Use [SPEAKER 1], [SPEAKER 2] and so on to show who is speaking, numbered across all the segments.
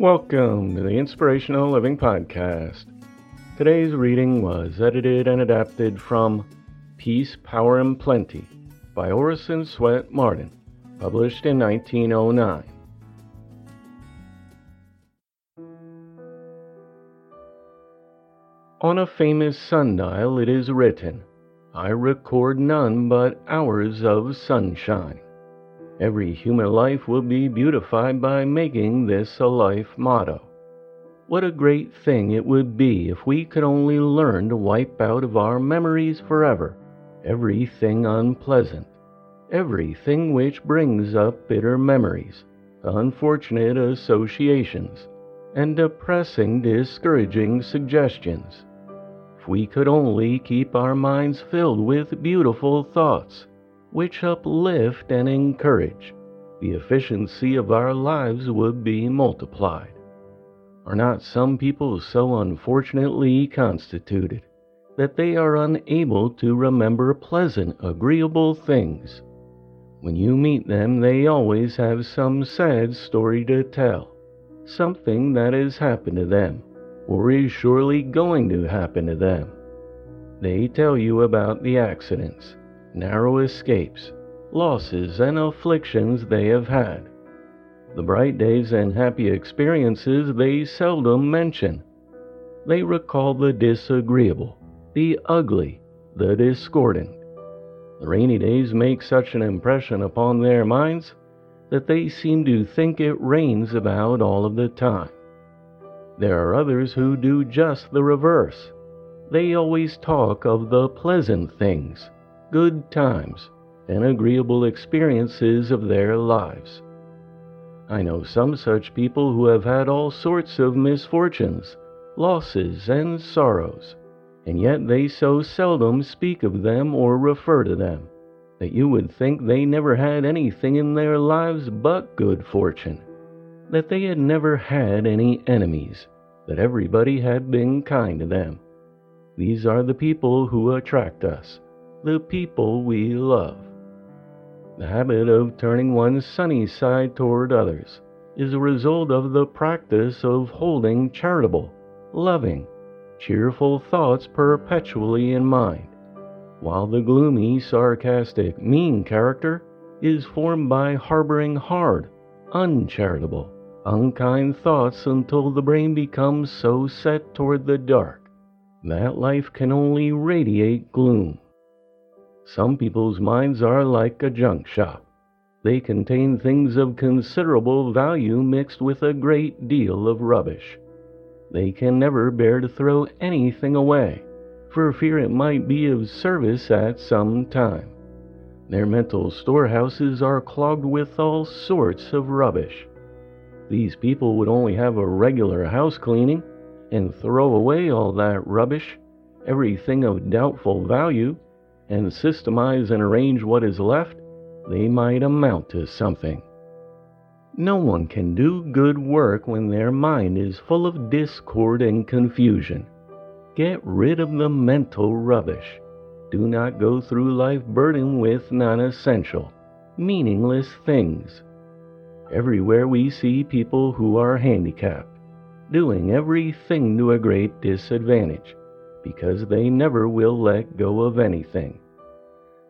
[SPEAKER 1] Welcome to the Inspirational Living Podcast. Today's reading was edited and adapted from Peace, Power, and Plenty by Orison Swett Marden, published in 1909. On a famous sundial it is written, I record none but hours of sunshine. Every human life will be beautified by making this a life motto. What a great thing it would be if we could only learn to wipe out of our memories forever everything unpleasant, everything which brings up bitter memories, unfortunate associations, and depressing, discouraging suggestions. If we could only keep our minds filled with beautiful thoughts, which uplift and encourage, the efficiency of our lives would be multiplied. Are not some people so unfortunately constituted that they are unable to remember pleasant, agreeable things? When you meet them, they always have some sad story to tell, something that has happened to them, or is surely going to happen to them. They tell you about the accidents, narrow escapes, losses, and afflictions they have had. The bright days and happy experiences they seldom mention. They recall the disagreeable, the ugly, the discordant. The rainy days make such an impression upon their minds that they seem to think it rains about all of the time. There are others who do just the reverse. They always talk of the pleasant things good times, and agreeable experiences of their lives. I know some such people who have had all sorts of misfortunes, losses, and sorrows, and yet they so seldom speak of them or refer to them that you would think they never had anything in their lives but good fortune, that they had never had any enemies, that everybody had been kind to them. These are the people who attract us the people we love. The habit of turning one's sunny side toward others is a result of the practice of holding charitable, loving, cheerful thoughts perpetually in mind, while the gloomy, sarcastic, mean character is formed by harboring hard, uncharitable, unkind thoughts until the brain becomes so set toward the dark that life can only radiate gloom. Some people's minds are like a junk shop. They contain things of considerable value mixed with a great deal of rubbish. They can never bear to throw anything away, for fear it might be of service at some time. Their mental storehouses are clogged with all sorts of rubbish. These people would only have a regular house cleaning and throw away all that rubbish, everything of doubtful value, and systemize and arrange what is left, they might amount to something. No one can do good work when their mind is full of discord and confusion. Get rid of the mental rubbish. Do not go through life burdened with non essential, meaningless things. Everywhere we see people who are handicapped, doing everything to a great disadvantage, because they never will let go of anything.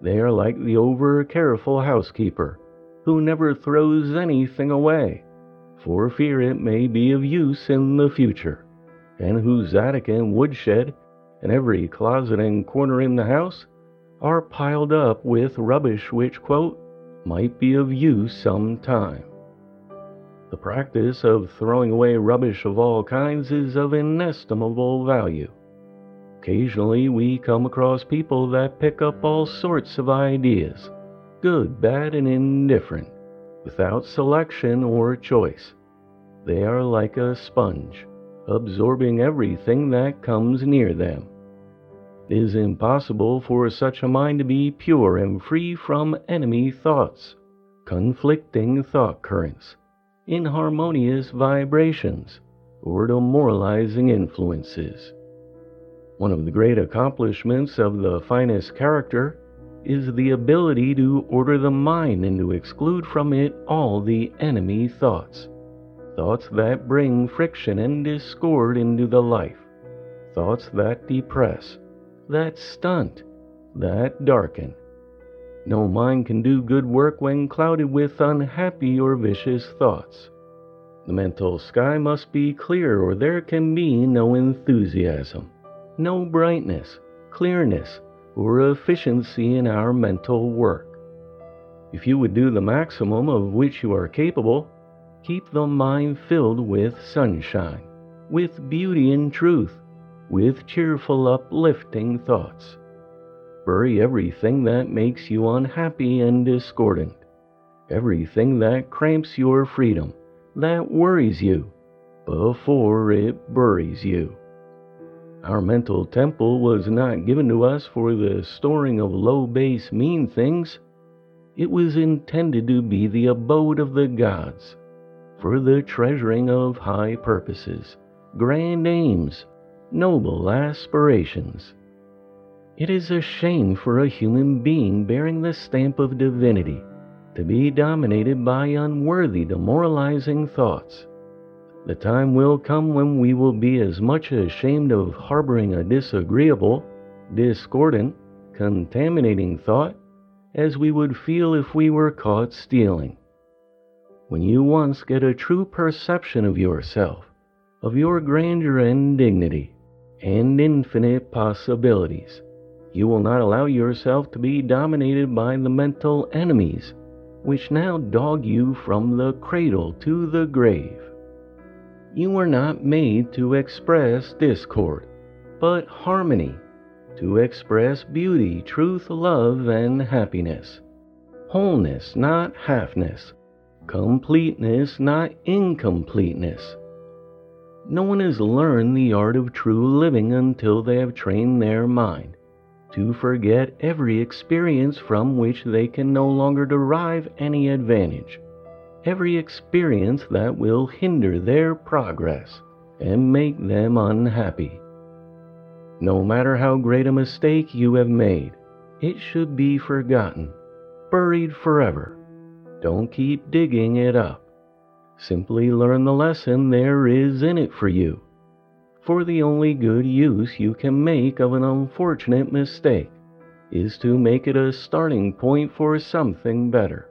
[SPEAKER 1] They are like the over careful housekeeper who never throws anything away, for fear it may be of use in the future, and whose attic and woodshed, and every closet and corner in the house, are piled up with rubbish which, quote, might be of use some time. The practice of throwing away rubbish of all kinds is of inestimable value. Occasionally, we come across people that pick up all sorts of ideas good, bad, and indifferent, without selection or choice. They are like a sponge, absorbing everything that comes near them. It is impossible for such a mind to be pure and free from enemy thoughts, conflicting thought currents, inharmonious vibrations, or demoralizing influences. One of the great accomplishments of the finest character is the ability to order the mind and to exclude from it all the enemy thoughts. Thoughts that bring friction and discord into the life. Thoughts that depress, that stunt, that darken. No mind can do good work when clouded with unhappy or vicious thoughts. The mental sky must be clear, or there can be no enthusiasm, no brightness, clearness, or efficiency in our mental work. If you would do the maximum of which you are capable, keep the mind filled with sunshine, with beauty and truth, with cheerful, uplifting thoughts. Bury everything that makes you unhappy and discordant, everything that cramps your freedom, that worries you, before it buries you. Our mental temple was not given to us for the storing of low base mean things. It was intended to be the abode of the gods, for the treasuring of high purposes, grand aims, noble aspirations. It is a shame for a human being bearing the stamp of divinity to be dominated by unworthy, demoralizing thoughts. The time will come when we will be as much ashamed of harboring a disagreeable, discordant, contaminating thought as we would feel if we were caught stealing. When you once get a true perception of yourself, of your grandeur and dignity, and infinite possibilities, you will not allow yourself to be dominated by the mental enemies which now dog you from the cradle to the grave. You were not made to express discord, but harmony, to express beauty, truth, love, and happiness. Wholeness, not halfness. Completeness, not incompleteness. No one has learned the art of true living until they have trained their mind to forget every experience from which they can no longer derive any advantage every experience that will hinder their progress and make them unhappy. No matter how great a mistake you have made, it should be forgotten, buried forever. Don't keep digging it up. Simply learn the lesson there is in it for you. For the only good use you can make of an unfortunate mistake is to make it a starting point for something better.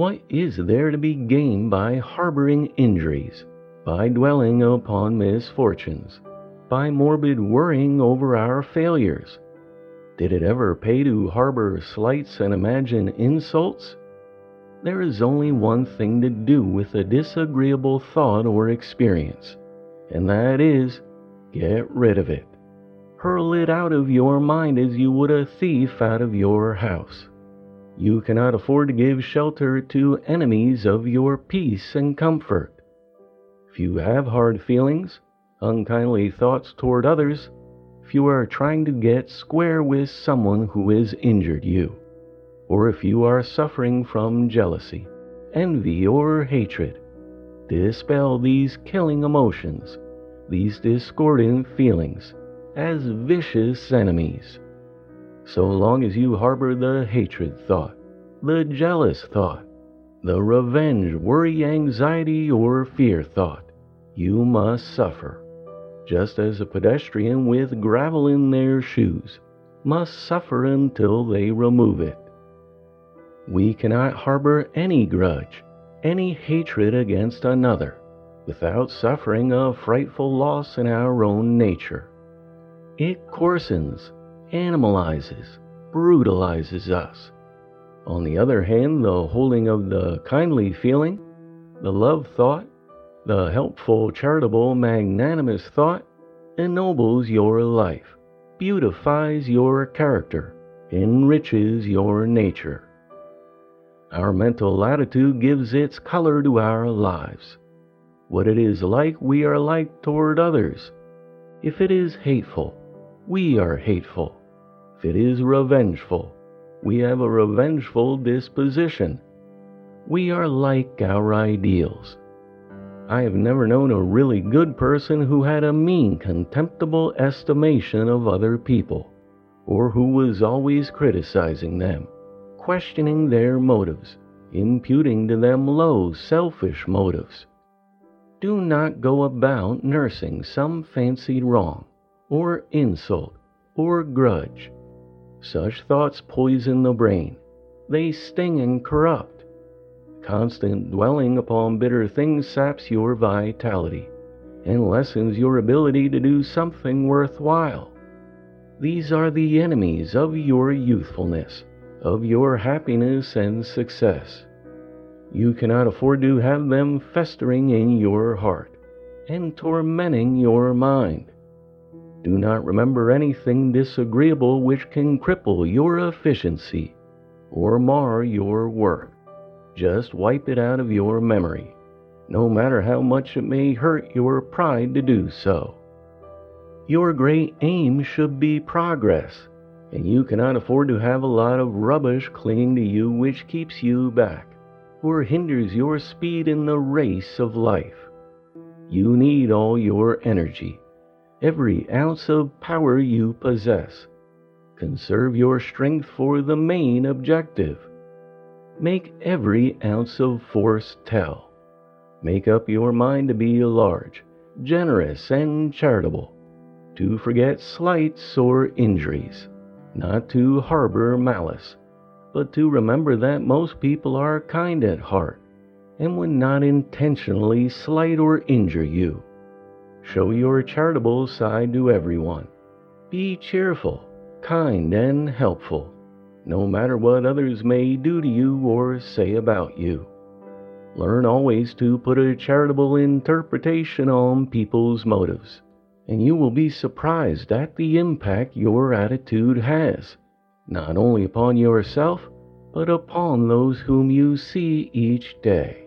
[SPEAKER 1] What is there to be gained by harboring injuries, by dwelling upon misfortunes, by morbid worrying over our failures? Did it ever pay to harbor slights and imagine insults? There is only one thing to do with a disagreeable thought or experience, and that is get rid of it. Hurl it out of your mind as you would a thief out of your house. You cannot afford to give shelter to enemies of your peace and comfort. If you have hard feelings, unkindly thoughts toward others, if you are trying to get square with someone who has injured you, or if you are suffering from jealousy, envy, or hatred. Dispel these killing emotions, these discordant feelings, as vicious enemies. So long as you harbor the hatred thought, the jealous thought, the revenge, worry, anxiety, or fear thought, you must suffer. Just as a pedestrian with gravel in their shoes must suffer until they remove it. We cannot harbor any grudge, any hatred against another, without suffering a frightful loss in our own nature. It coarsens, animalizes, brutalizes us. On the other hand, the holding of the kindly feeling, the love thought, the helpful, charitable, magnanimous thought ennobles your life, beautifies your character, enriches your nature. Our mental attitude gives its color to our lives. What it is like, we are like toward others. If it is hateful, we are hateful. It is revengeful, we have a revengeful disposition. We are like our ideals. I have never known a really good person who had a mean, contemptible estimation of other people, or who was always criticizing them questioning their motives, imputing to them low, selfish motives. Do not go about nursing some fancied wrong, or insult, or grudge. Such thoughts poison the brain, they sting and corrupt. Constant dwelling upon bitter things saps your vitality and lessens your ability to do something worthwhile. These are the enemies of your youthfulness of your happiness and success. You cannot afford to have them festering in your heart and tormenting your mind. Do not remember anything disagreeable which can cripple your efficiency or mar your work. Just wipe it out of your memory, no matter how much it may hurt your pride to do so. Your great aim should be progress and you cannot afford to have a lot of rubbish clinging to you which keeps you back or hinders your speed in the race of life. You need all your energy, every ounce of power you possess. Conserve your strength for the main objective. Make every ounce of force tell. Make up your mind to be large, generous, and charitable, to forget slights or injuries not to harbor malice, but to remember that most people are kind at heart and would not intentionally slight or injure you. Show your charitable side to everyone. Be cheerful, kind, and helpful, no matter what others may do to you or say about you. Learn always to put a charitable interpretation on people's motives and you will be surprised at the impact your attitude has, not only upon yourself, but upon those whom you see each day.